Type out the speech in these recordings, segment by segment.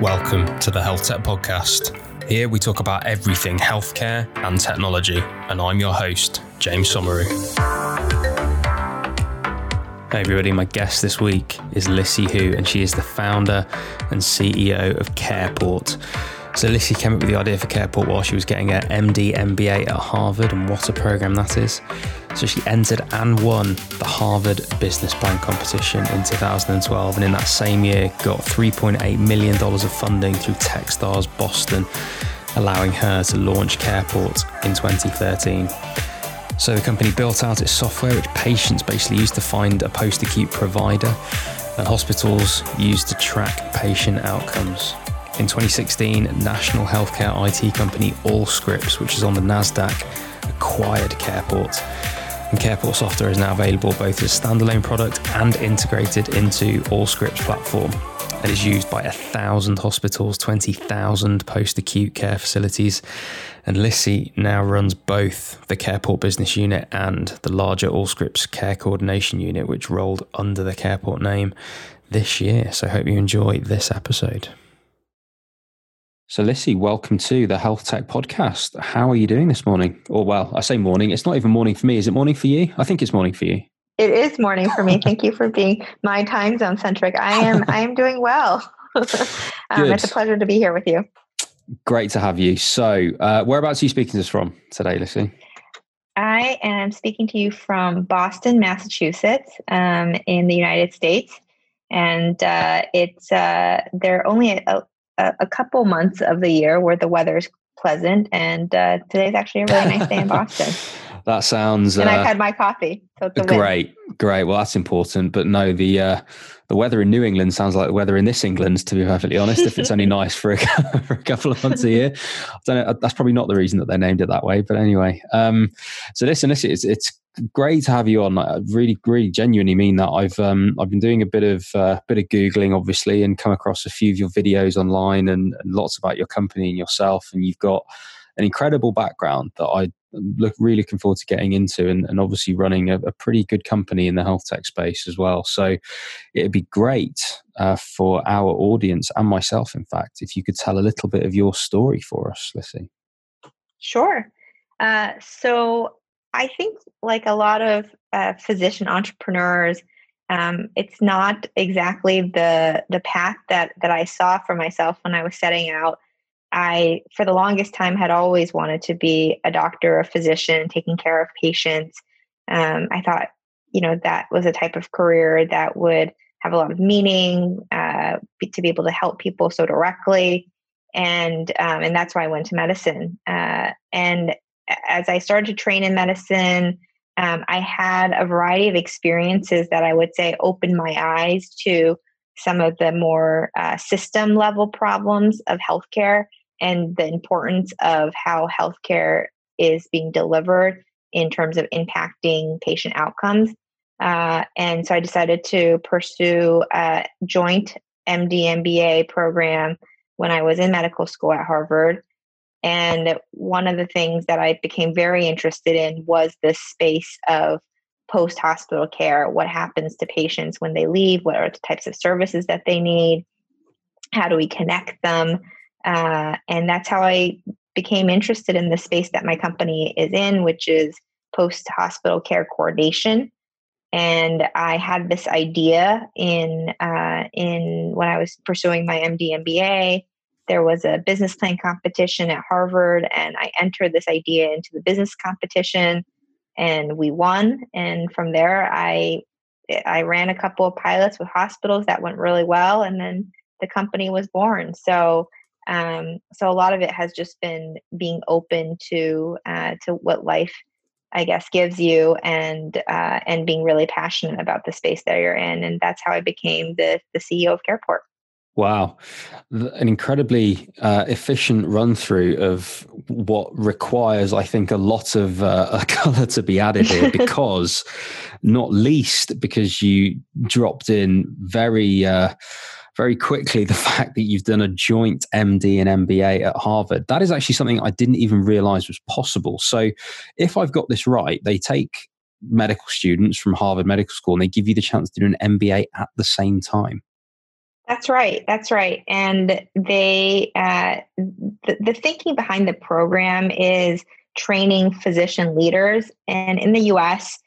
Welcome to the Health Tech Podcast. Here we talk about everything healthcare and technology, and I'm your host, James Somauroo. Hey everybody, my guest this week is Lissy Hu, and she is the founder and CEO of Careport. So Lissy came up with the idea for Careport while she was getting her MD MBA at Harvard, and what a program that is. So she entered and won the Harvard Business Plan competition in 2012, and in that same year got $3.8 million of funding through Techstars Boston, allowing her to launch Careport in 2013. So the company built out its software, which patients basically used to find a post-acute provider, and hospitals used to track patient outcomes. In 2016, national healthcare IT company Allscripts, which is on the Nasdaq, acquired Careport and Careport software is now available both as a standalone product and integrated into Allscripts platform. It is used by a thousand hospitals, 20,000 post acute care facilities. And Lissy now runs both the Careport business unit and the larger Allscripts care coordination unit, which rolled under the Careport name this year. So I hope you enjoy this episode. So, Lissy, welcome to the Health Tech Podcast. How are you doing this morning? Or, well, I say morning. It's not even morning for me. Is it morning for you? I think it's morning for you. It is morning for me. Thank you for being my time zone centric. I am. I am doing well. um, it's a pleasure to be here with you. Great to have you. So, uh, whereabouts are you speaking to us from today, Lissy? I am speaking to you from Boston, Massachusetts, um, in the United States, and uh, it's uh, there are only a, a, a couple months of the year where the weather is pleasant, and uh, today's actually a really nice day in Boston. That sounds. And uh, I've had my coffee, so great, great. Well, that's important. But no, the uh, the weather in New England sounds like the weather in this England. To be perfectly honest, if it's only nice for a, for a couple of months a year, I don't know. That's probably not the reason that they named it that way. But anyway, um, so listen, this it's it's great to have you on. I really, really genuinely mean that. I've um, I've been doing a bit of uh, bit of googling, obviously, and come across a few of your videos online and, and lots about your company and yourself. And you've got an incredible background that I look really looking forward to getting into, and, and obviously running a, a, pretty good company in the health tech space as well. So it'd be great uh, for our audience and myself, in fact, if you could tell a little bit of your story for us, Lissy. Sure. Uh, so I think, like a lot of uh, physician entrepreneurs, um, it's not exactly the the path that that I saw for myself when I was setting out. I, for the longest time, had always wanted to be a doctor, a physician, taking care of patients. Um, I thought, you know, that was a type of career that would have a lot of meaning uh, to be able to help people so directly, and um, and that's why I went to medicine. Uh, and as I started to train in medicine, um, I had a variety of experiences that I would say opened my eyes to some of the more uh, system level problems of healthcare and the importance of how healthcare is being delivered in terms of impacting patient outcomes. Uh, and so I decided to pursue a joint MD MBA program when I was in medical school at Harvard. And one of the things that I became very interested in was this space of post hospital care. What happens to patients when they leave? What are the types of services that they need? How do we connect them? Uh, and that's how I became interested in the space that my company is in, which is post hospital care coordination. And I had this idea in uh, in when I was pursuing my MD MBA there was a business plan competition at Harvard, and I entered this idea into the business competition, and we won. And from there, I I ran a couple of pilots with hospitals that went really well, and then the company was born. So um, so a lot of it has just been being open to uh, to what life I guess gives you and uh, and being really passionate about the space that you're in and that's how I became the the CEO of Careport. Wow. An incredibly uh, efficient run through of what requires, I think, a lot of uh, color to be added here because, not least, because you dropped in very, uh, very quickly the fact that you've done a joint MD and MBA at Harvard. That is actually something I didn't even realize was possible. So, if I've got this right, they take medical students from Harvard Medical School and they give you the chance to do an MBA at the same time. That's right. That's right. And they, uh, the, the thinking behind the program is training physician leaders. And in the US,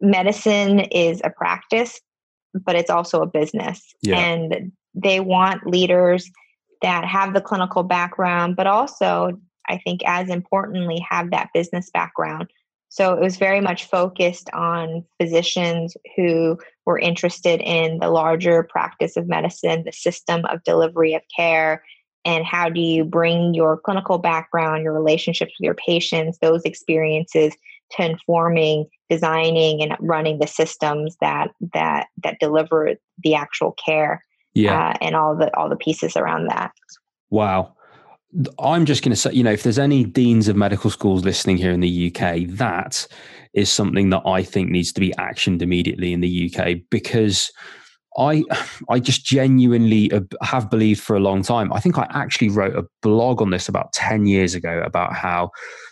medicine is a practice, but it's also a business. Yeah. And they want leaders that have the clinical background, but also, I think, as importantly, have that business background. So it was very much focused on physicians who were interested in the larger practice of medicine, the system of delivery of care, and how do you bring your clinical background, your relationships with your patients, those experiences to informing, designing, and running the systems that that that deliver the actual care yeah. Uh, and all the all the pieces around that. Wow. I'm just going to say, you know, if there's any deans of medical schools listening here in the UK, that is something that I think needs to be actioned immediately in the UK because I I just genuinely have believed for a long time. I think I actually wrote a blog on this about 10 years ago about how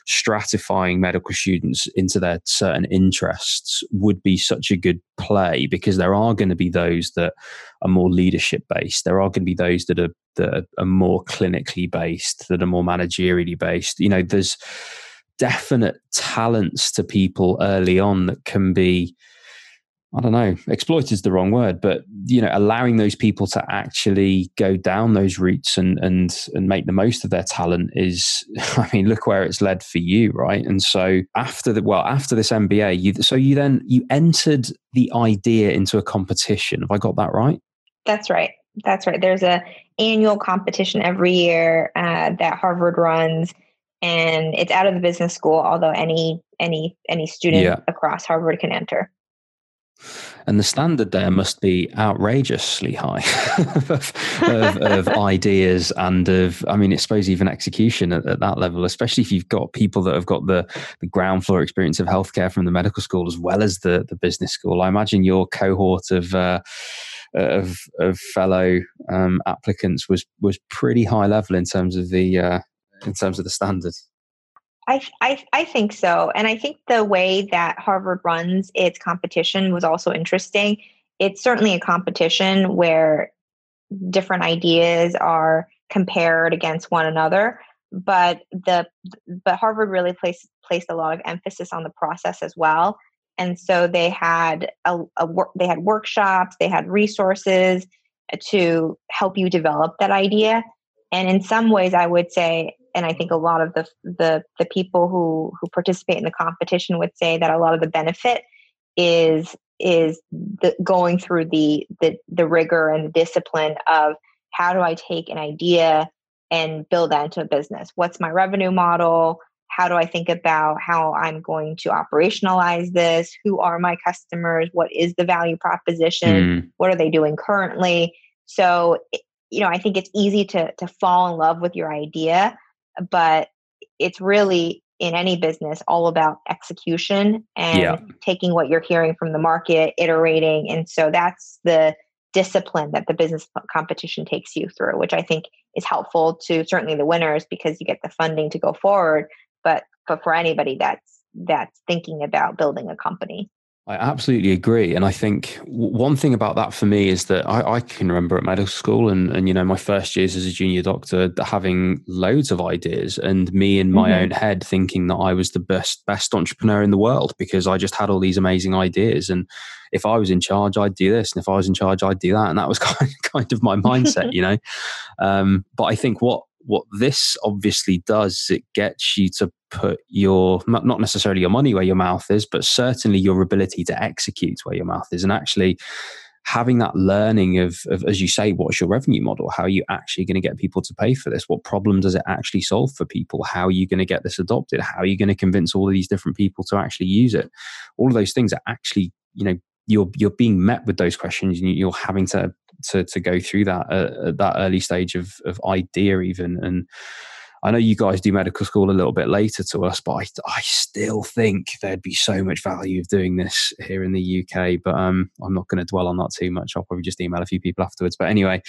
stratifying medical students into their certain interests would be such a good play because there are going to be those that are more leadership based. There are going to be those that are that are more clinically based, that are more managerially based. You know, there's definite talents to people early on that can be I don't know, exploit is the wrong word, but you know, allowing those people to actually go down those routes and and and make the most of their talent is, I mean, look where it's led for you, right? And so after the well, after this MBA, you so you then you entered the idea into a competition. Have I got that right? That's right. That's right. There's a annual competition every year uh, that Harvard runs, and it's out of the business school. Although any any any student yeah. across Harvard can enter and the standard there must be outrageously high of, of, of, ideas and of i mean i suppose even execution at, at, that level especially if you've got people that have got the, the ground floor experience of healthcare from the medical school as well as the, the business school. I imagine your cohort of uh, of, of fellow um, applicants was was pretty high level in terms of the uh, in terms of the standards I, I, I think so. And I think the way that Harvard runs its competition was also interesting. It's certainly a competition where different ideas are compared against one another, but the but Harvard really placed placed a lot of emphasis on the process as well. And so they had a, a they had workshops, they had resources to help you develop that idea. And in some ways, I would say and I think a lot of the the the people who who participate in the competition would say that a lot of the benefit is is the going through the the the rigor and the discipline of how do I take an idea and build that into a business? What's my revenue model? How do I think about how I'm going to operationalize this? Who are my customers? What is the value proposition? Mm. What are they doing currently? So, you know, I think it's easy to to fall in love with your idea, but it's really in any business all about execution and yeah. taking what you're hearing from the market, iterating. And so that's the discipline that the business competition takes you through, which I think is helpful to certainly the winners because you get the funding to go forward. But but for anybody that's that's thinking about building a company. I absolutely agree. And I think one thing about that for me is that I, I, can remember at medical school and, and, you know, my first years as a junior doctor having loads of ideas and me in my mm-hmm. own head thinking that I was the best, best entrepreneur in the world because I just had all these amazing ideas. And if I was in charge, I'd do this. And if I was in charge, I'd do that. And that was kind of, kind of my mindset, you know? Um, but I think what, what this obviously does, it gets you to put your not necessarily your money where your mouth is, but certainly your ability to execute where your mouth is, and actually having that learning of, of as you say, what's your revenue model? How are you actually going to get people to pay for this? What problem does it actually solve for people? How are you going to get this adopted? How are you going to convince all of these different people to actually use it? All of those things are actually, you know, you're you're being met with those questions and you're having to to to go through that uh, at that early stage of of idea even and I know you guys do medical school a little bit later to us, but I, I still think there'd be so much value of doing this here in the UK. But um, I'm not going to dwell on that too much. I'll probably just email a few people afterwards. But anyway,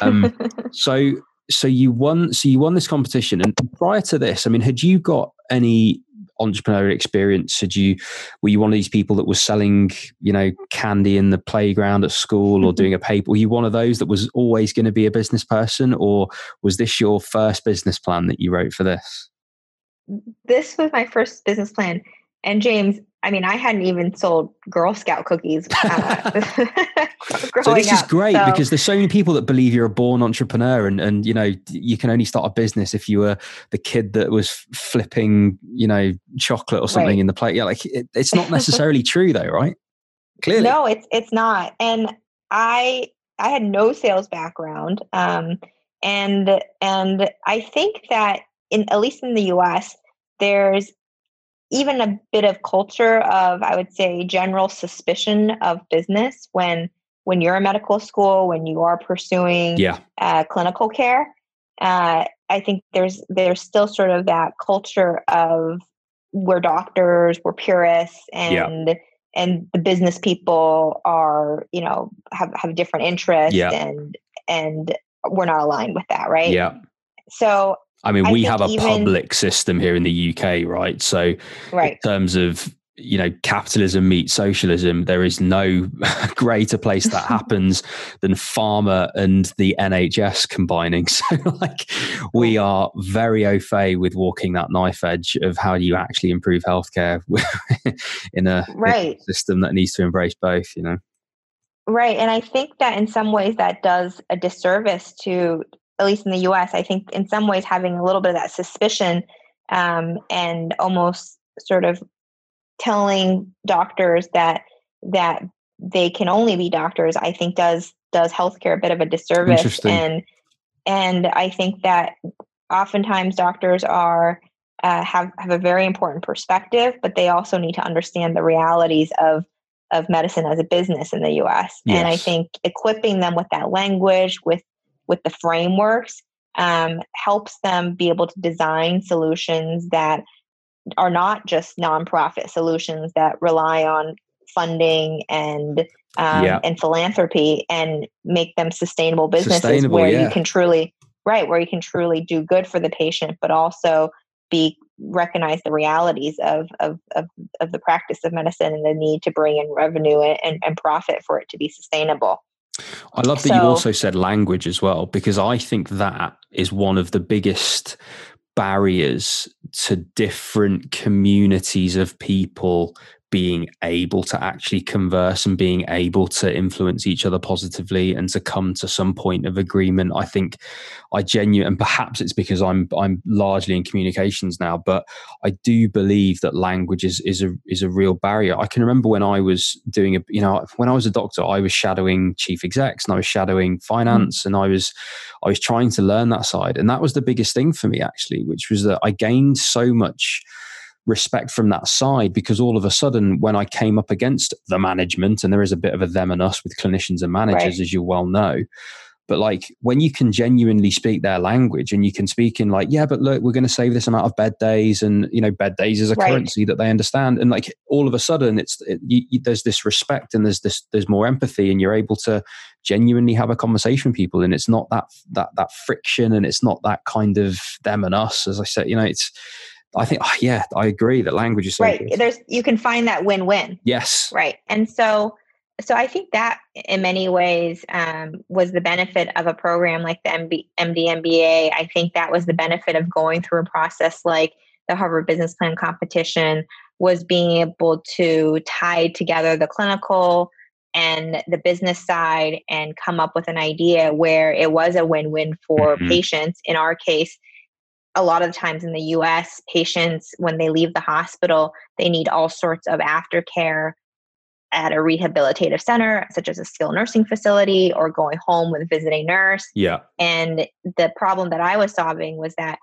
um, so so you won so you won this competition, and prior to this, I mean, had you got any entrepreneurial experience? Did you were you one of these people that was selling, you know, candy in the playground at school or doing a paper? Were you one of those that was always going to be a business person, or was this your first business plan that you wrote for this? This was my first business plan. And James, I mean, I hadn't even sold Girl Scout cookies. Uh, so this is great so. because there's so many people that believe you're a born entrepreneur, and and you know you can only start a business if you were the kid that was flipping, you know, chocolate or something right. in the plate. Yeah, like it, it's not necessarily true though, right? Clearly, no, it's it's not. And I I had no sales background, um, and and I think that in at least in the U.S. there's even a bit of culture of i would say general suspicion of business when when you're in medical school when you are pursuing yeah. uh, clinical care uh, i think there's there's still sort of that culture of we're doctors we're purists and yeah. and the business people are you know have have different interests yeah. and and we're not aligned with that right yeah so I mean, I we have a even, public system here in the UK, right? So, right. in terms of you know capitalism meets socialism, there is no greater place that happens than pharma and the NHS combining. So, like, we are very au fait with walking that knife edge of how do you actually improve healthcare in a, right. in a system that needs to embrace both. You know. Right. And I think that in some ways that does a disservice to at least in the US, I think in some ways having a little bit of that suspicion um, and almost sort of telling doctors that that they can only be doctors, I think does does healthcare a bit of a disservice. And and I think that oftentimes doctors are uh, have have a very important perspective, but they also need to understand the realities of of medicine as a business in the US. Yes. And I think equipping them with that language, with with the frameworks um, helps them be able to design solutions that are not just nonprofit solutions that rely on funding and um, yeah. and philanthropy and make them sustainable businesses sustainable, where yeah. you can truly right where you can truly do good for the patient but also be recognize the realities of, of, of, of the practice of medicine and the need to bring in revenue and, and profit for it to be sustainable I love that so, you also said language as well, because I think that is one of the biggest barriers to different communities of people being able to actually converse and being able to influence each other positively and to come to some point of agreement. I think I genuinely, and perhaps it's because I'm I'm largely in communications now, but I do believe that language is is a is a real barrier. I can remember when I was doing a you know when I was a doctor, I was shadowing chief execs and I was shadowing finance mm. and I was I was trying to learn that side, and that was the biggest thing for me actually, which was that I gained so much respect from that side because all of a sudden when i came up against the management and there is a bit of a them and us with clinicians and managers right. as you well know but like when you can genuinely speak their language and you can speak in like yeah but look we're going to save this amount of bed days and you know bed days is a right. currency that they understand and like all of a sudden it's it, you, you, there's this respect and there's this there's more empathy and you're able to genuinely have a conversation with people and it's not that that that friction and it's not that kind of them and us as i said you know it's I think, oh, yeah, I agree that language is so right. There's you can find that win-win. Yes. Right. And so, so I think that in many ways um, was the benefit of a program like the MB, MD MBA. I think that was the benefit of going through a process like the Harvard Business Plan competition was being able to tie together the clinical and the business side and come up with an idea where it was a win-win for mm-hmm. patients. In our case, a lot of times in the US, patients, when they leave the hospital, they need all sorts of aftercare at a rehabilitative center, such as a skilled nursing facility or going home with a visiting nurse. Yeah. And the problem that I was solving was that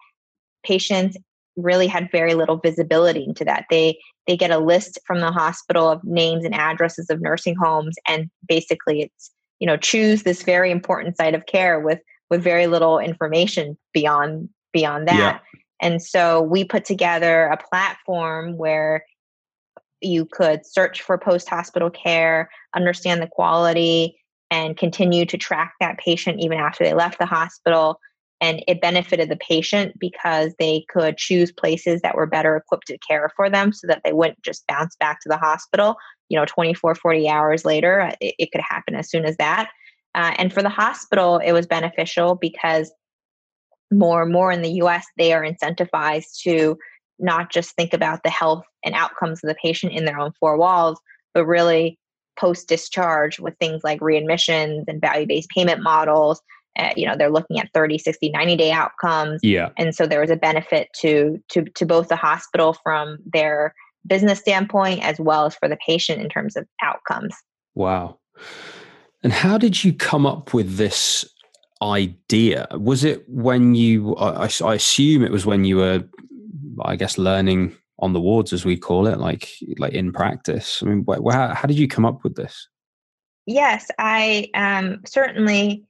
patients really had very little visibility into that. They they get a list from the hospital of names and addresses of nursing homes and basically it's, you know, choose this very important site of care with with very little information beyond beyond that. Yeah. And so we put together a platform where you could search for post hospital care, understand the quality, and continue to track that patient even after they left the hospital. and it benefited the patient because they could choose places that were better equipped to care for them so that they wouldn't just bounce back to the hospital you know 24 40 hours later uh, it, it could happen as soon as that uh, and for the hospital it was beneficial because more and more in the us they are incentivized to not just think about the health and outcomes of the patient in their own four walls but really post discharge with things like readmissions and value based payment models. Uh, you know they're looking at 30 60 90 day outcomes. Yeah. And so there was a benefit to to to both the hospital from their business standpoint as well as for the patient in terms of outcomes. Wow. And how did you come up with this idea. Was it when you I, I assume it was when you were i guess learning on the wards as we call it like like in practice? I mean wh- how, how did you come up with this? Yes i um certainly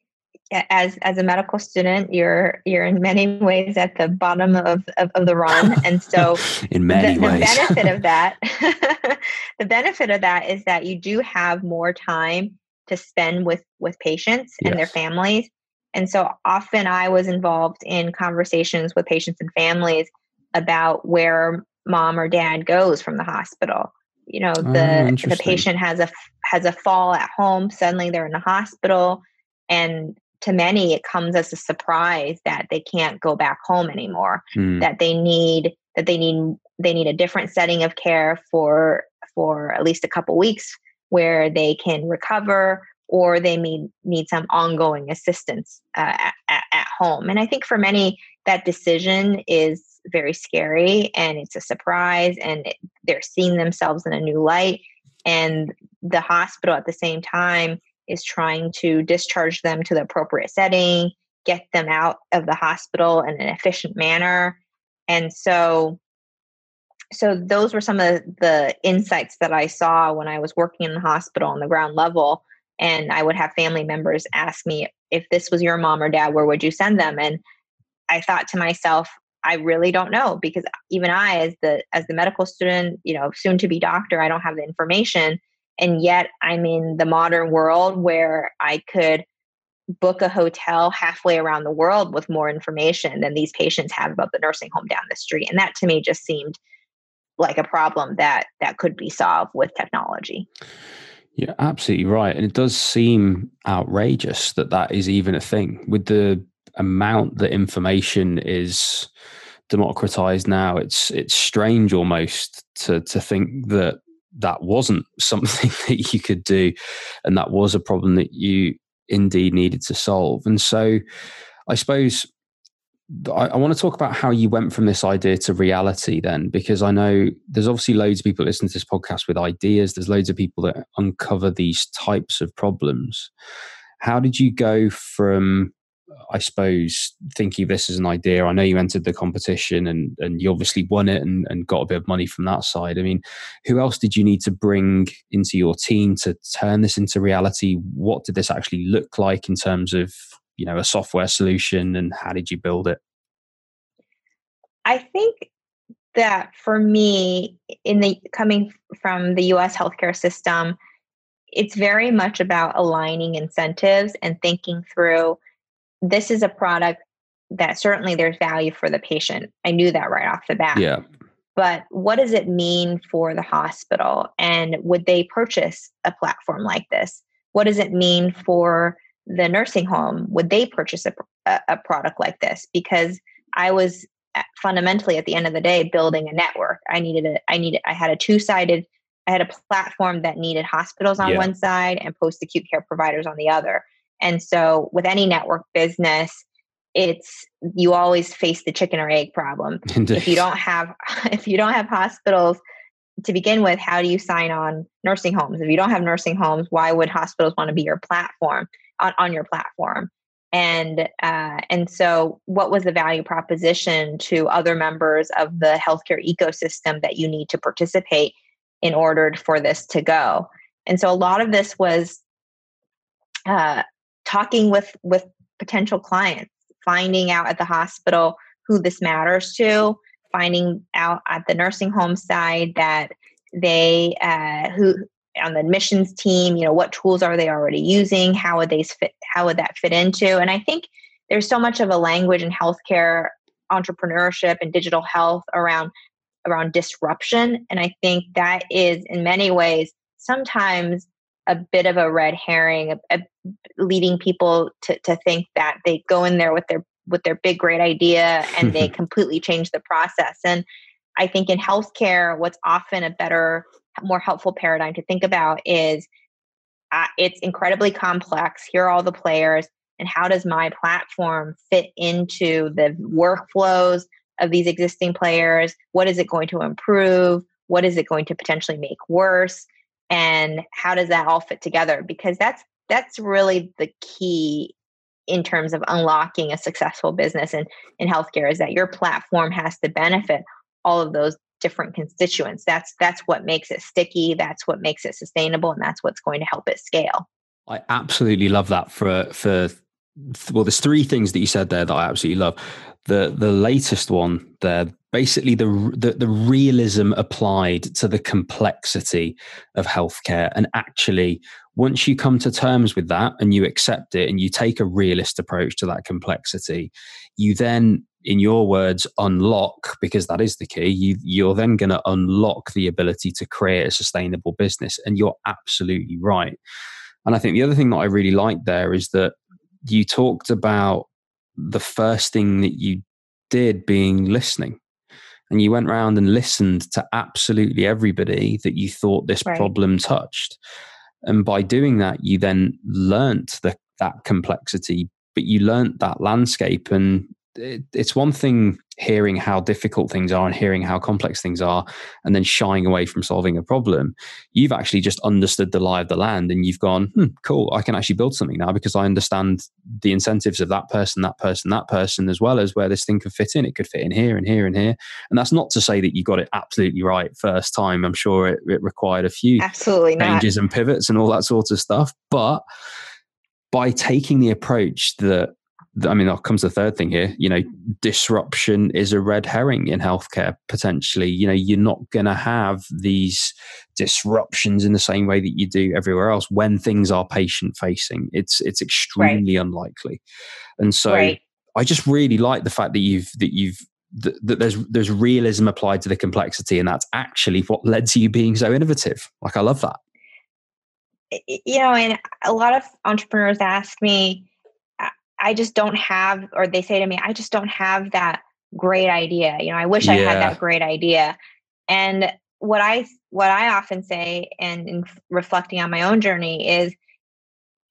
as as a medical student you're you're in many ways at the bottom of of, of the run and so in many the, ways. the benefit of that the benefit of that is that you do have more time to spend with with patients yes. and their families and so often i was involved in conversations with patients and families about where mom or dad goes from the hospital you know the oh, the patient has a has a fall at home suddenly they're in the hospital and to many it comes as a surprise that they can't go back home anymore mm. that they need that they need they need a different setting of care for for at least a couple weeks where they can recover or they may need some ongoing assistance uh, at, at home and i think for many that decision is very scary and it's a surprise and it, they're seeing themselves in a new light and the hospital at the same time is trying to discharge them to the appropriate setting, get them out of the hospital in an efficient manner. And so so those were some of the insights that I saw when I was working in the hospital on the ground level and I would have family members ask me if this was your mom or dad where would you send them and I thought to myself I really don't know because even I as the as the medical student, you know, soon to be doctor, I don't have the information and yet I'm in the modern world where I could book a hotel halfway around the world with more information than these patients have about the nursing home down the street. And that to me just seemed like a problem that that could be solved with technology. You're absolutely right. And it does seem outrageous that that is even a thing with the amount that information is democratized now. It's, it's strange almost to, to think that that wasn't something that you could do and that was a problem that you indeed needed to solve and so i suppose I, I, want to talk about how you went from this idea to reality then because i know there's obviously loads of people listening to this podcast with ideas there's loads of people that uncover these types of problems how did you go from I suppose, thinking this as an idea. I know you entered the competition and, and you obviously won it and, and got a bit of money from that side. I mean, who else did you need to bring into your team to turn this into reality? What did this actually look like in terms of, you know, a software solution and how did you build it? I think that for me, in the coming from the US healthcare system, it's very much about aligning incentives and thinking through this is a product that certainly there's value for the patient. I knew that right off the bat. Yeah. But what does it mean for the hospital? And would they purchase a platform like this? What does it mean for the nursing home? Would they purchase a, a product like this? Because I was uh, fundamentally at the end of the day building a network. I needed a, I needed, I had a two sided, I had a platform that needed hospitals on yeah. one side and post acute care providers on the other. And so with any network business, it's you always face the chicken or egg problem. Indeed. If you don't have if you don't have hospitals to begin with, how do you sign on nursing homes? If you don't have nursing homes, why would hospitals want to be your platform on, on your platform? And uh, and so, what was the value proposition to other members of the healthcare ecosystem that you need to participate in order for this to go? And so, a lot of this was uh, talking with with potential clients finding out at the hospital who this matters to finding out at the nursing home side that they uh, who on the admissions team you know what tools are they already using? How would they fit how would that fit into? And i think there's so much of a language in healthcare entrepreneurship and digital health around around disruption. And i think that is in many ways sometimes a bit of a red herring a, a leading people to, to think that they go in there with their with their big great idea and they completely change the process. And i think in healthcare what's often a better more helpful paradigm to think about is uh, it's incredibly complex here are all the players and how does my platform fit into the workflows of these existing players? What is it going to improve? What is it going to potentially make worse? And how does that all fit together? Because that's that's really the key in terms of unlocking a successful business in, in healthcare is that your platform has to benefit all of those different constituents. That's that's what makes it sticky that's what makes it sustainable and that's what's going to help it scale. I absolutely love that for for well there's three things that you said there that i absolutely love. The the latest one there basically the, the, the realism applied to the complexity of healthcare and actually once you come to terms with that and you accept it and you take a realist approach to that complexity you then in your words unlock because that is the key. You you're then going to unlock the ability to create a sustainable business and you're absolutely right. And i think the other thing that i really like there is that you talked about the first thing that you did being listening. And you went around and listened to absolutely everybody that you thought this right. problem touched. And by doing that you then learnt the, that complexity but you learnt that landscape and it, it's one thing hearing how difficult things are and hearing how complex things are and then shying away from solving a problem. You've actually just understood the lie of the land and you've gone hmm, cool i can actually build something now because i understand the incentives of that person that person that person as well as where this thing could fit in. It could fit in here and here and here. And that's not to say that you got it absolutely right first time. I'm sure it, it required a few absolutely changes not. and pivots and all that sort of stuff. But by taking the approach that I mean, that comes the third thing here. You know, disruption is a red herring in healthcare potentially. You know, you're not going to have these disruptions in the same way that you do everywhere else when things are patient facing. It's it's extremely right. unlikely, and so right. I just really like the fact that you've that you've that, that there's there's realism applied to the complexity, and that's actually what led to you being so innovative. Like I love that. You know, and a lot of entrepreneurs ask me I just don't have, or they say to me, I just don't have that great idea. You know, I wish yeah. I had that great idea. And what I what I often say, and in reflecting on my own journey, is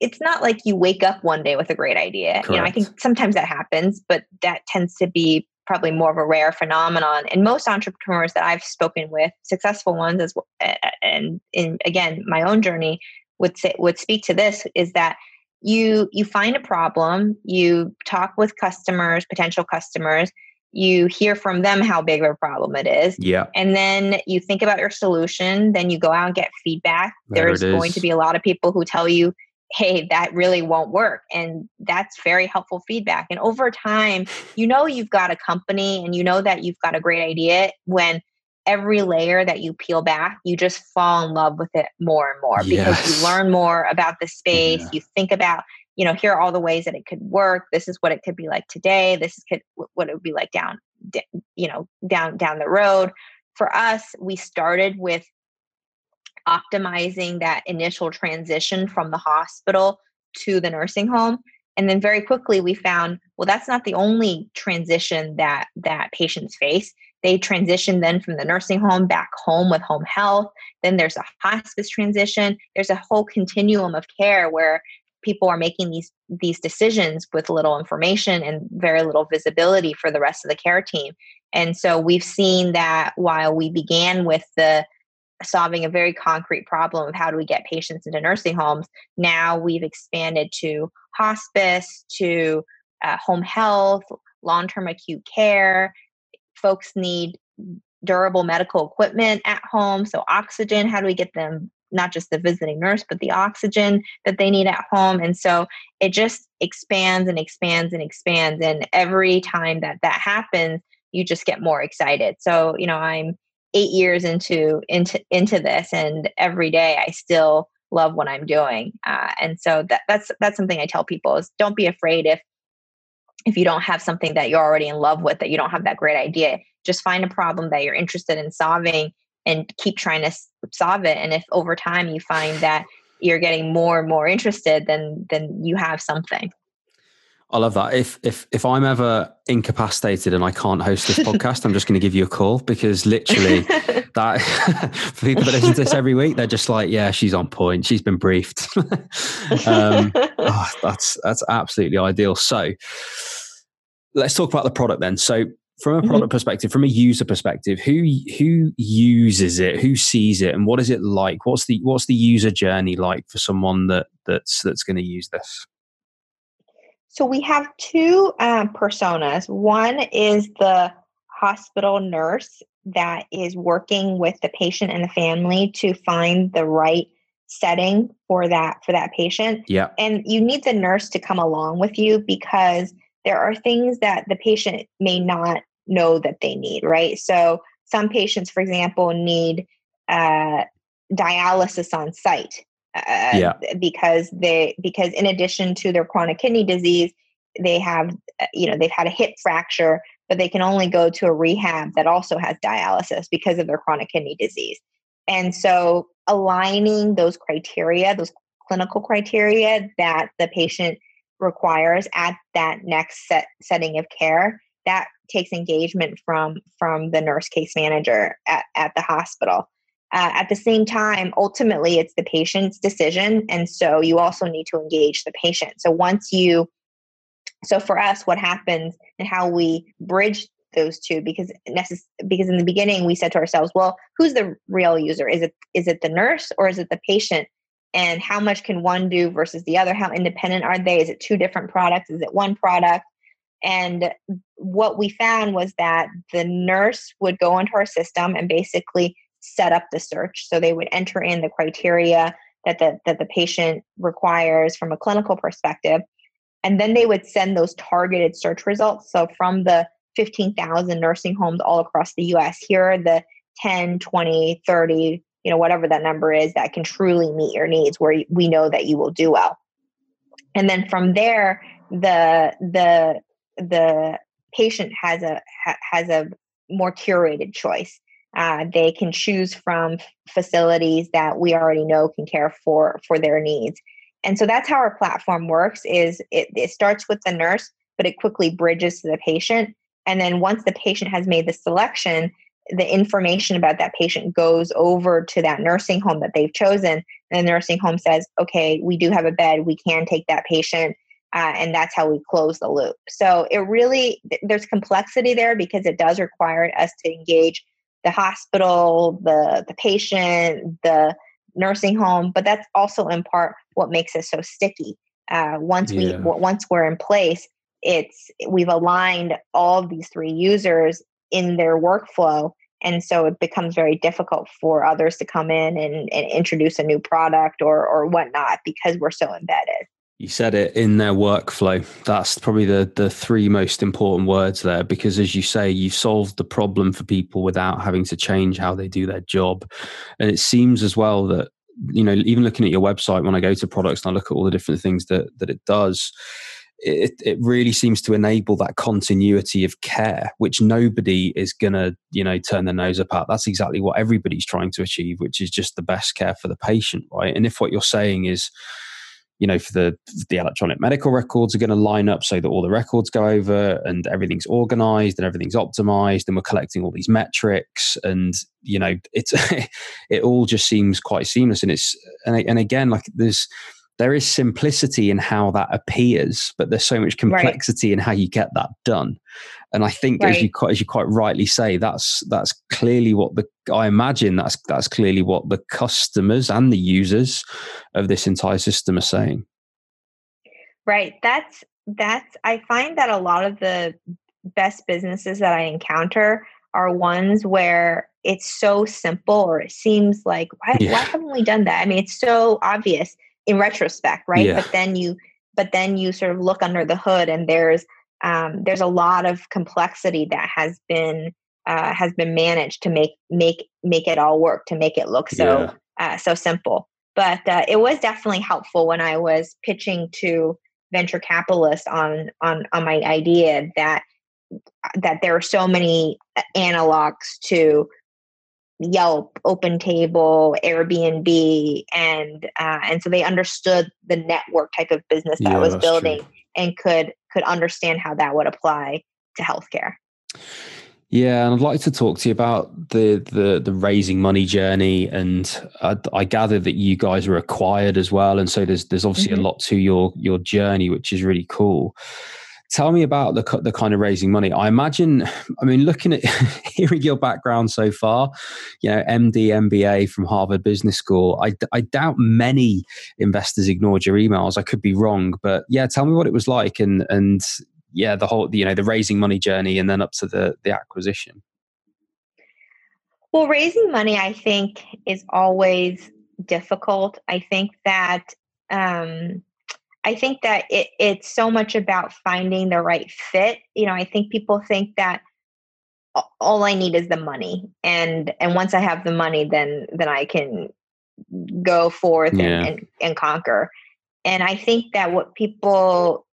it's not like you wake up one day with a great idea. Correct. You know, I think sometimes that happens, but that tends to be probably more of a rare phenomenon. And most entrepreneurs that I've spoken with, successful ones as well, and in again my own journey would say would speak to this is that you you find a problem you talk with customers potential customers you hear from them how big of a problem it is yeah. and then you think about your solution then you go out and get feedback. There there's going to be a lot of people who tell you hey that really won't work and that's very helpful feedback and over time you know you've got a company and you know that you've got a great idea when every layer that you peel back, you just fall in love with it more and more yes. because you learn more about the space. Yeah. You think about, you know, here are all the ways that it could work. This is what it could be like today. This is could, what it would be like down, you know, down down the road. For us, we started with optimizing that initial transition from the hospital to the nursing home and then very quickly we found well that's not the only transition that that patients face they transition then from the nursing home back home with home health. Then there's a hospice transition. There's a whole continuum of care where people are making these these decisions with little information and very little visibility for the rest of the care team. And so we've seen that while we began with the solving a very concrete problem of how do we get patients into nursing homes, now we've expanded to hospice, to uh, home health, long term acute care, folks need durable medical equipment at home. So, oxygen, how do we get them not just the visiting nurse, but the oxygen that they need at home? And so it just expands and expands and expands. And every time that that happens, you just get more excited. So, you know, I'm eight years into into into this, and every day I still love what I'm doing. Uh, and so that, that's that's something I tell people is don't be afraid if if you don't have something that you're already in love with, that you don't have that great idea, just find a problem that you're interested in solving and keep trying to solve it. And if over time you find that you're getting more and more interested, then then you have something. I love that. If if if I'm ever incapacitated and I can't host this podcast, I'm just going to give you a call because literally that for people that listen to this every week, they're just like, yeah, she's on point. She's been briefed. um, oh, that's that's absolutely ideal. So let's talk about the product then. So from a mm-hmm. product mm-hmm. perspective, from a user perspective, who who uses it, who sees it, and what is it like? What's the what's the user journey like for someone that that's that's going to use this? So we have two um, personas. One is the hospital nurse that is working with the patient and the family to find the right setting for that for that patient. Yeah. And you need the nurse to come along with you because there are things that the patient may not know that they need, right? So some patients, for example, need uh, dialysis on site uh, yeah. because they because in addition to their chronic kidney disease they have uh, you know they've had a hip fracture but they can only go to a rehab that also has dialysis because of their chronic kidney disease and so aligning those criteria those clinical criteria that the patient requires at that next set setting of care that takes engagement from from the nurse case manager at, at the hospital uh, at the same time, ultimately, it's the patient's decision. And so you also need to engage the patient. So once you, so for us, what happens and how we bridge those two because necess- because in the beginning we said to ourselves well who's the real user is it is it the nurse or is it the patient and how much can one do versus the other how independent are they is it two different products is it one product and what we found was that the nurse would go into our system and basically set up the search. So they would enter in the criteria that the, that the patient requires from a clinical perspective. And then they would send those targeted search results. So from the 15,000 nursing homes all across the US, here are the 10, 20, 30, you know, whatever that number is that can truly meet your needs where we know that you will do well. And then from there, the, the, the patient has a, has a more curated choice. Uh, they can choose from facilities that we already know can care for for their needs and so that's how our platform works is it, it starts with the nurse but it quickly bridges to the patient and then once the patient has made the selection the information about that patient goes over to that nursing home that they've chosen and the nursing home says okay we do have a bed we can take that patient uh, and that's how we close the loop so it really there's complexity there because it does require us to engage the hospital, the the patient, the nursing home, but that's also in part what makes it so sticky. Uh, once yeah. we once we're in place, it's we've aligned all of these three users in their workflow, and so it becomes very difficult for others to come in and, and introduce a new product or or whatnot because we're so embedded. You said it in their workflow. That's probably the the three most important words there because as you say, you've solved the problem for people without having to change how they do their job. And it seems as well that, you know, even looking at your website when I go to products and I look at all the different things that that it does, it, it really seems to enable that continuity of care, which nobody is going to, you know, turn their nose up at. That's exactly what everybody's trying to achieve, which is just the best care for the patient, right? And if what you're saying is, you know, for the the electronic medical records are going to line up so that all the records go over and everything's organized and everything's optimized and we're collecting all these metrics and you know it's it all just seems quite seamless and it's and, and again like there's there is simplicity in how that appears, but there's so much complexity right. in how you get that done. And I think, right. as you quite, as you quite rightly say, that's that's clearly what the I imagine that's that's clearly what the customers and the users of this entire system are saying. Right. That's that's I find that a lot of the best businesses that I encounter are ones where it's so simple or it seems like why, yeah. why haven't we done that? I mean, it's so obvious in retrospect, right? Yeah. But then you but then you sort of look under the hood and there's um, there's a lot of complexity that has been uh, has been managed to make make make it all work to make it look so yeah. uh, so simple. But uh, it was definitely helpful when I was pitching to venture capitalists on on on my idea that that there are so many analogs to Yelp, Open Table, Airbnb, and uh, and so they understood the network type of business that yeah, I was building true. and could could understand how that would apply to healthcare. Yeah, and I'd like to talk to you about the the, the raising money journey, and I, I gather that you guys were acquired as well, and so there's there's obviously mm-hmm. a lot to your your journey, which is really cool. Tell me about the the kind of raising money. I imagine, I mean, looking at hearing your background so far, you know, MD, MBA from Harvard Business School. I, I doubt many investors ignored your emails. I could be wrong, but yeah, tell me what it was like, and and yeah, the whole you know the raising money journey, and then up to the the acquisition. Well, raising money, I think, is always difficult. I think that um, I think that it, it's so much about finding the right fit. You know, I think people think that all I need is the money, and and once I have the money, then then I can go forth yeah. and, and, and conquer. And I think that what people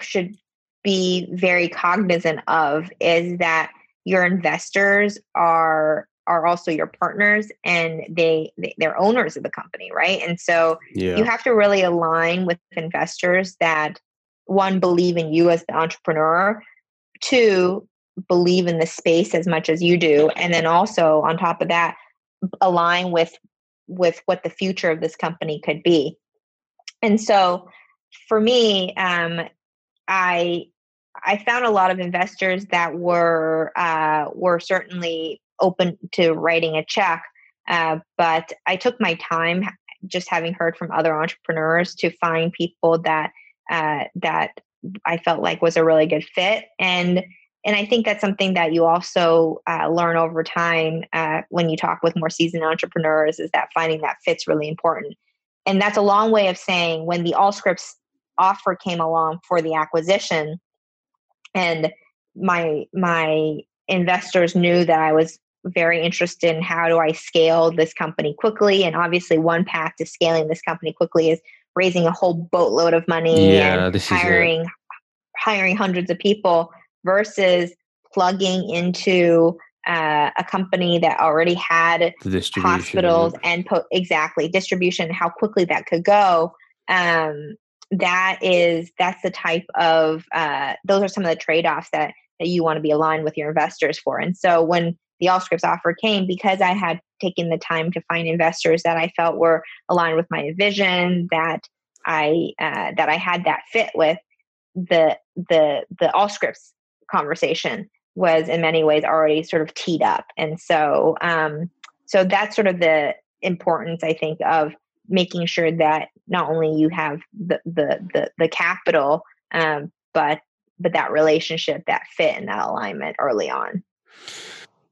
should be very cognizant of is that your investors are are also your partners and they, they they're owners of the company right and so yeah. you have to really align with investors that one believe in you as the entrepreneur two believe in the space as much as you do and then also on top of that align with with what the future of this company could be and so for me um i i found a lot of investors that were uh were certainly open to writing a check. Uh, but I took my time, just having heard from other entrepreneurs, to find people that uh, that I felt like was a really good fit. And and I think that's something that you also uh, learn over time uh, when you talk with more seasoned entrepreneurs is that finding that fit's really important. And that's a long way of saying when the Allscripts offer came along for the acquisition, and my my investors knew that I was very interested in how do I scale this company quickly. And obviously, one path to scaling this company quickly is raising a whole boatload of money yeah, and hiring hiring hundreds of people versus plugging into uh, a company that already had hospitals and po- exactly distribution how quickly that could go. Um, that is that's the type of uh, those are some of the trade-offs that that you want to be aligned with your investors for. And so when the Allscripts offer came because I had taken the time to find investors that I felt were aligned with my vision, that I uh, that I had that fit with. The the the Allscripts conversation was in many ways already sort of teed up, and so um, so that's sort of the importance I think of making sure that not only you have the the the, the capital, um, but but that relationship, that fit, and that alignment early on.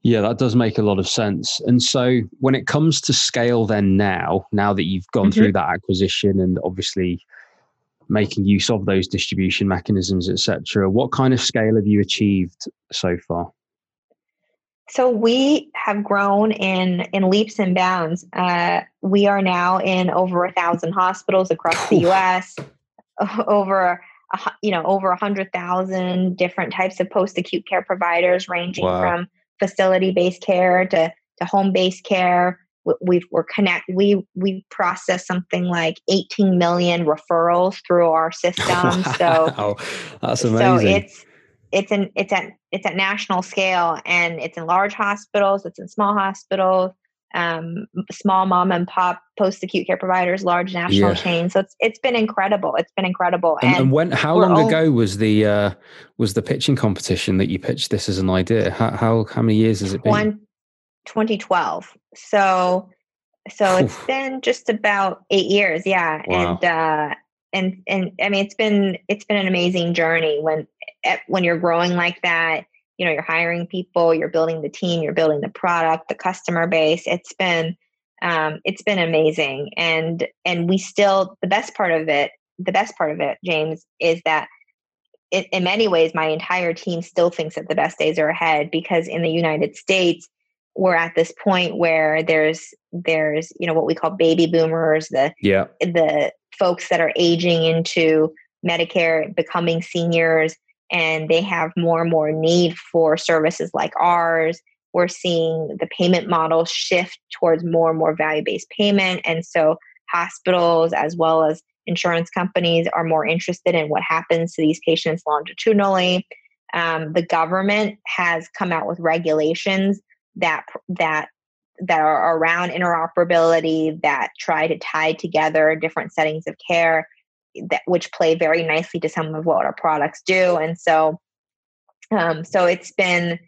Yeah, that does make a lot of sense. And so when it comes to scale, then now, now that you've gone mm-hmm. through that acquisition and obviously making use of those distribution mechanisms, etc., what kind of scale have you achieved so far? So we have grown in in leaps and bounds. Uh, we are now in over a thousand hospitals across the U.S. over a, you know over a hundred thousand different types of post acute care providers, ranging wow. from facility based care to, to home based care. We, we're connect. We we process something like 18 million referrals through our system. Wow. So that's amazing. So it's it's an it's at it's at national scale, and it's in large hospitals. It's in small hospitals um, small mom and pop post acute care providers, large national yeah. chains. So it's it's been incredible. It's been incredible. And, and, when how long all, ago was the uh, was the pitching competition that you pitched this as an idea? How how, how many years has it been? 2012. So so Oof. it's been just about eight years. Yeah, wow. and uh, and and I mean it's been it's been an amazing journey when eh, when you're growing like that you know you're hiring people you're building the team you're building the product the customer base. It's been um, it's been amazing. And and we still the best part of it the best part of it james is that it, in many ways my entire team still thinks that the best days are ahead because in the united states we're at this point where there's there's you know what we call baby boomers the yeah. the folks that are aging into Medicare becoming seniors and they have more and more need for services like ours. We're seeing the payment model shift towards more and more value based payment. And so hospitals as well as insurance companies are more interested in what happens to these patients longitudinally. Um, the government has come out with regulations that that that are around interoperability that try to tie together different settings of care that which play very nicely to some of what our products do. And so um, so it's been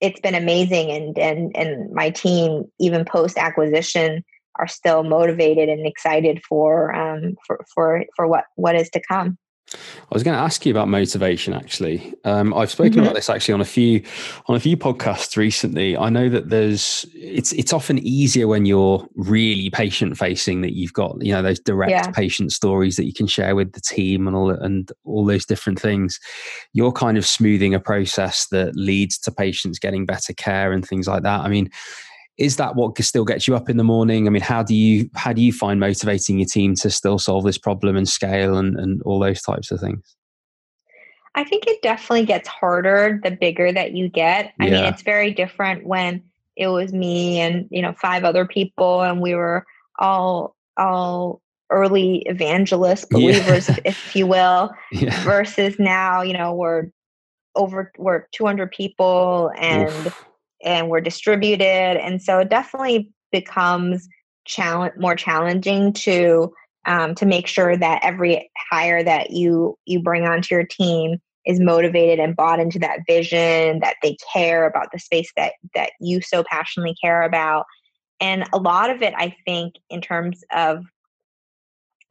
it's been amazing. And and and my team even post acquisition are still motivated and excited for um, for for for what what is to come I was going to ask you about motivation. Actually, um, I've spoken mm-hmm. about this actually on a few on a few podcasts recently. I know that there's it's it's often easier when you're really patient facing that you've got you know those direct yeah. patient stories that you can share with the team and all and all those different things. You're kind of smoothing a process that leads to patients getting better care and things like that. I mean, is that what still gets you up in the morning i mean how do you how do you find motivating your team to still solve this problem and scale and, and all those types of things i think it definitely gets harder the bigger that you get i yeah. mean it's very different when it was me and you know five other people and we were all all early evangelist believers yeah. if you will yeah. versus now you know we're over we're 200 people and Oof and we're distributed. And so it definitely becomes challenge more challenging to um, to make sure that every hire that you you bring onto your team is motivated and bought into that vision that they care about the space that that you so passionately care about and a lot of it i think in terms of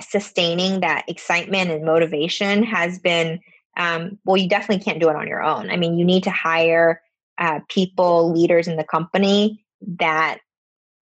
sustaining that excitement and motivation has been um, well you definitely can't do it on your own i mean you need to hire uh, people, leaders in the company that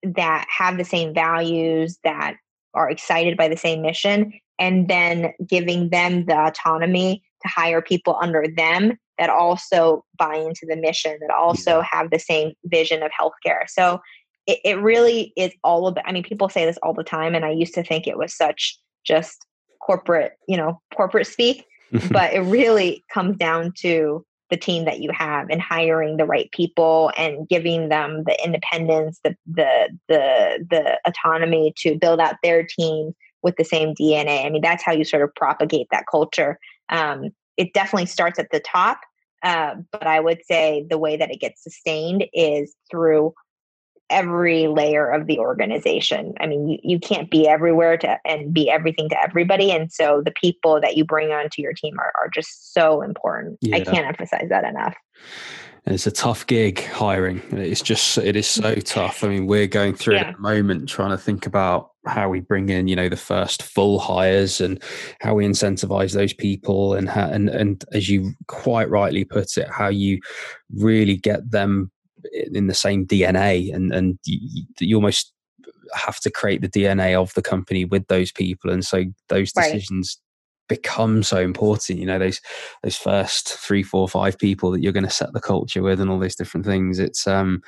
that have the same values, that are excited by the same mission, and then giving them the autonomy to hire people under them that also buy into the mission, that also have the same vision of healthcare. So it, it really is all about, I mean, people say this all the time, and I used to think it was such just corporate, you know, corporate speak, but it really comes down to the team that you have and hiring the right people and giving them the independence the the the the autonomy to build out their team with the same dna i mean that's how you sort of propagate that culture. Um, it definitely starts at the top uh, but i would say the way that it gets sustained is through every layer of the organization. I mean, you, you can't be everywhere to and be everything to everybody. And so the people that you bring onto your team are, are just so important. Yeah. I can't emphasize that enough. And it's a tough gig hiring. It's just it is so tough. I mean, we're going through yeah. it at the moment trying to think about how we bring in, you know, the first full hires and how we incentivize those people and how, and and as you quite rightly put it, how you really get them in the same DNA, and and you, you almost have to create the DNA of the company with those people, and so those decisions. Right. become so important you know those those first three four five people that you're going to set the culture with and all these different things it's um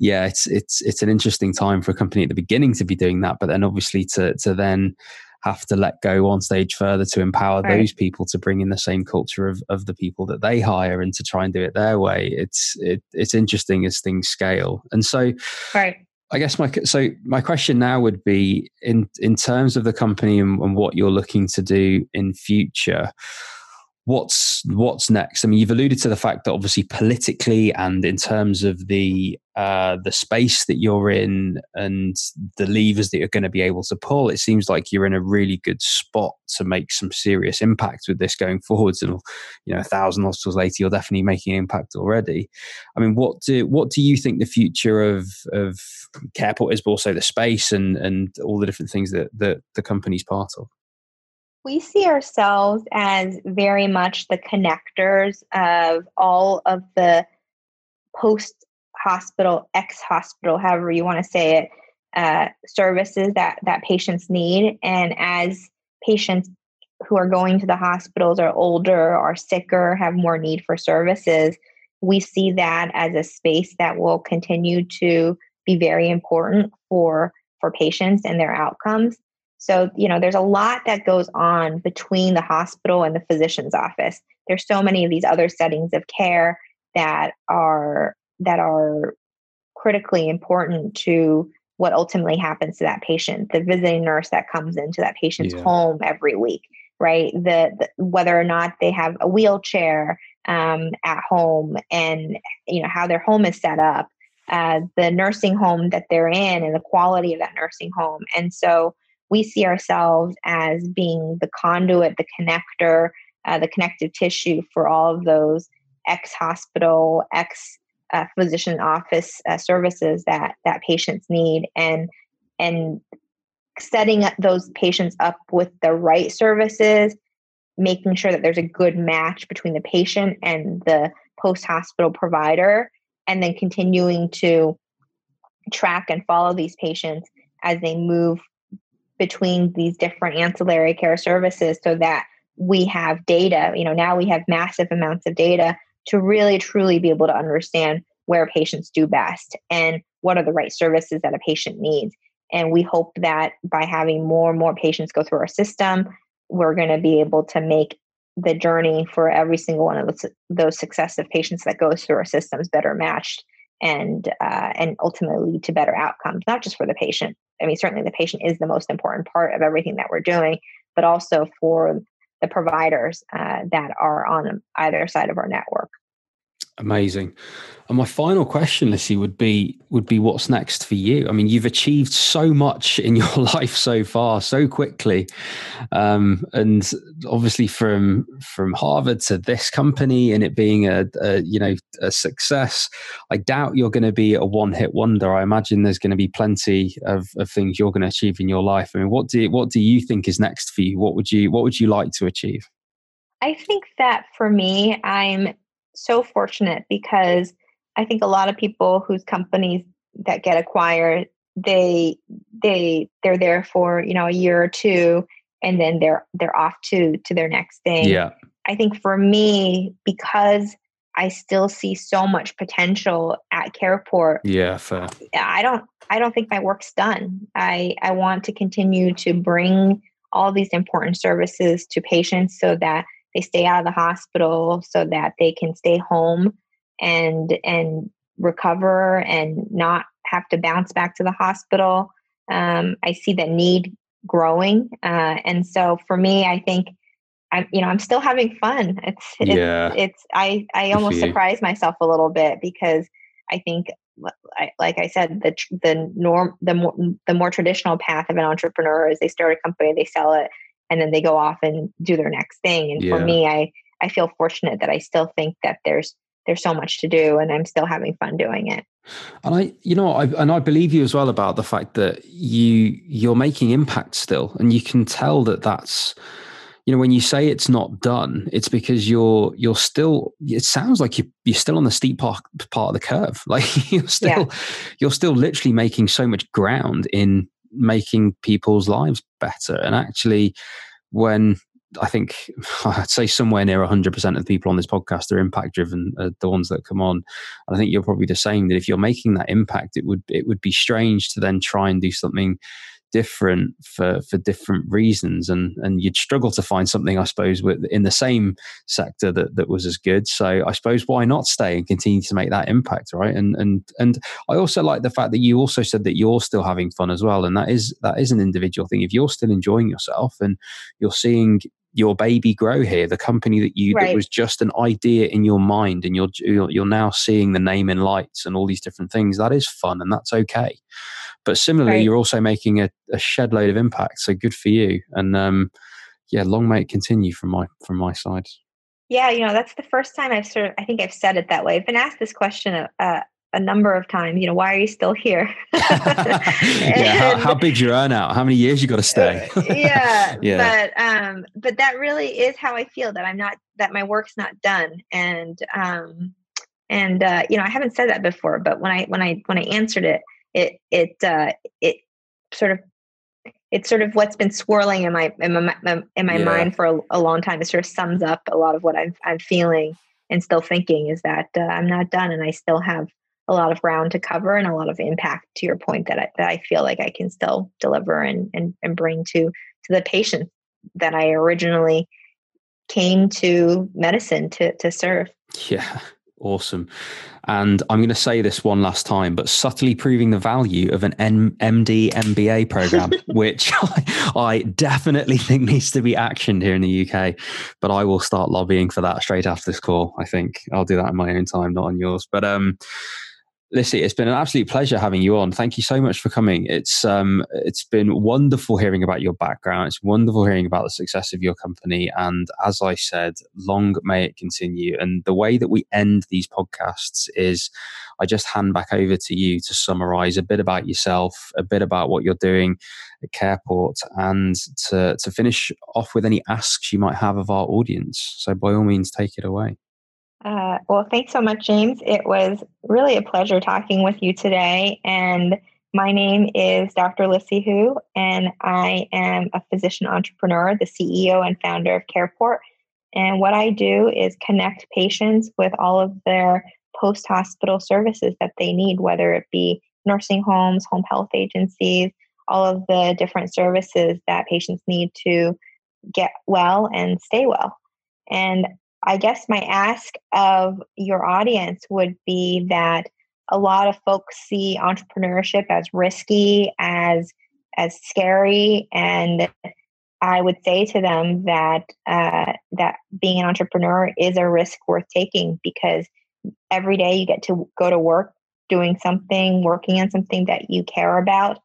yeah it's it's it's an interesting time for a company at the beginning to be doing that but then obviously to to then have to let go one stage further to empower right. those people to bring in the same culture of, of the people that they hire and to try and do it their way. It's it, it's interesting as things scale. And so right. I guess my so my question now would be in in terms of the company and, and what you're looking to do in future what's what's next? I mean, you've alluded to the fact that obviously politically and in terms of the uh, the space that you're in and the levers that you're going to be able to pull, it seems like you're in a really good spot to make some serious impact with this going forwards. And you know, a thousand hospitals later, you're definitely making an impact already. I mean, what do what do you think the future of of Careport is, but also the space and and all the different things that that the company's part of? We see ourselves as very much the connectors of all of the post hospital, ex hospital, however you want to say it, uh, services that that patients need. And as patients who are going to the hospitals are older, are sicker, have more need for services, we see that as a space that will continue to be very important for for patients and their outcomes. So, you know, there's a lot that goes on between the hospital and the physician's office. There's so many of these other settings of care that are that are critically important to what ultimately happens to that patient the visiting nurse that comes into that patient's yeah. home every week right the, the, whether or not they have a wheelchair um, at home and you know how their home is set up uh, the nursing home that they're in and the quality of that nursing home and so we see ourselves as being the conduit the connector uh, the connective tissue for all of those ex hospital ex uh, physician office uh, services that that patients need. And and setting those patients up with the right services making sure that there's a good match between the patient and the post hospital provider and then continuing to track and follow these patients as they move between these different ancillary care services so that we have data you know now we have massive amounts of data to really truly be able to understand where patients do best and what are the right services that a patient needs. And we hope that by having more and more patients go through our system, we're going to be able to make the journey for every single one of those, those successive patients that goes through our systems better matched and uh, and ultimately lead to better outcomes not just for the patient i mean certainly the patient is the most important part of everything that we're doing but also for the providers uh, that are on either side of our network Amazing. And my final question, Lissy, would be would be what's next for you? I mean, you've achieved so much in your life so far, so quickly, um, and obviously from from Harvard to this company and it being a, a you know a success. I doubt you're going to be a one hit wonder. I imagine there's going to be plenty of, of things you're going to achieve in your life. I mean, what do you, what do you think is next for you? What would you what would you like to achieve? I think that for me, I'm so fortunate because I think a lot of people whose companies that get acquired, they they they're there for you know a year or two, and then they're they're off to to their next thing. Yeah, I think for me because I still see so much potential at Careport. Yeah, fair. I don't I don't think my work's done. I I want to continue to bring all these important services to patients so that they stay out of the hospital so that they can stay home and and recover and not have to bounce back to the hospital. Um, I see the need growing, uh, and so for me, I think I'm you know I'm still having fun. It's it's, yeah. it's I I almost surprise myself a little bit because I think like I said, the the norm, the more the more traditional path of an entrepreneur is they start a company, they sell it, and then they go off and do their next thing and yeah. for me i i feel fortunate that i still think that there's there's so much to do and i'm still having fun doing it and i you know I, and i believe you as well about the fact that you you're making impact still and you can tell that that's you know when you say it's not done it's because you're you're still it sounds like you, you're still on the steep part, part of the curve like you're still yeah. you're still literally making so much ground in making people's lives better. And actually, when I think I'd say somewhere near 100% of the people on this podcast are impact driven, uh, the ones that come on. And I think you're probably the same that if you're making that impact, it would it would be strange to then try and do something different for for different reasons. And and you'd struggle to find something i suppose with in the same sector that that was as good. So i suppose why not stay and continue to make that impact right? And and and i also like the fact that you also said that you're still having fun as well. And that is that is an individual thing. If you're still enjoying yourself and you're seeing your baby grow here the company that you right. that was just an idea in your mind and you're, you're you're now seeing the name in lights and all these different things that is fun and that's okay but similarly, right. you're also making a, a, shed load of impact. So good for you. And um, yeah, long may it continue from my from my side. Yeah, you know that's the first time I've sort of I think I've said it that way. I've been asked this question a, a, a number of times. You know, why are you still here? yeah, how, how big's your earnout? How many years you got to stay? yeah, yeah. But um, but that really is how I feel that I'm not that my work's not done, and um, and uh, you know I haven't said that before, but when I when I when I answered it, it it uh, it sort of it's sort of what's been swirling in my in my in my yeah. mind for a, a, long time. It sort of sums up a lot of what I'm I'm feeling and still thinking is that uh, I'm not done and I still have a lot of ground to cover and a lot of impact to your point that I, that I feel like I can still deliver and, and, and bring to, to the patients that I originally came to medicine to, to serve. Yeah. Awesome. And I'm going to say this one last time, but subtly proving the value of an M- MD MBA program, which I, I, definitely think needs to be actioned here in the UK. But I will start lobbying for that straight after this call. I think I'll do that in my own time, not on yours. But um, Lissy, it's been an absolute pleasure having you on. Thank you so much for coming. It's um, it's been wonderful hearing about your background. It's wonderful hearing about the success of your company. And as I said, long may it continue. And the way that we end these podcasts is, I just hand back over to you to summarize a bit about yourself, a bit about what you're doing at Careport, and to to finish off with any asks you might have of our audience. So by all means, take it away. Uh, well, thanks so much, James. It was really a pleasure talking with you today. And my name is Dr. Lissy Hu, and I am a physician entrepreneur, the CEO and founder of Careport. And what I do is connect patients with all of their post hospital services that they need, whether it be nursing homes, home health agencies, all of the different services that patients need to get well and stay well. And I guess my ask of your audience would be that a lot of folks see entrepreneurship as risky, as as scary, and I would say to them that uh, that being an entrepreneur is a risk worth taking because every day you get to go to work doing something, working on something that you care about,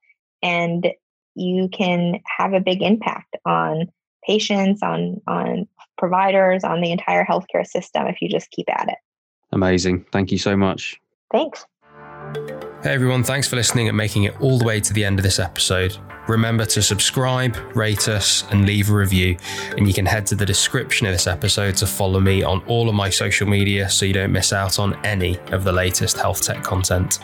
and you can have a big impact on patients, on on providers, on the entire healthcare system if you just keep at it. Amazing. Thank you so much. Thanks. Hey everyone, thanks for listening and making it all the way to the end of this episode. Remember to subscribe, rate us, and leave a review. And you can head to the description of this episode to follow me on all of my social media so you don't miss out on any of the latest health tech content.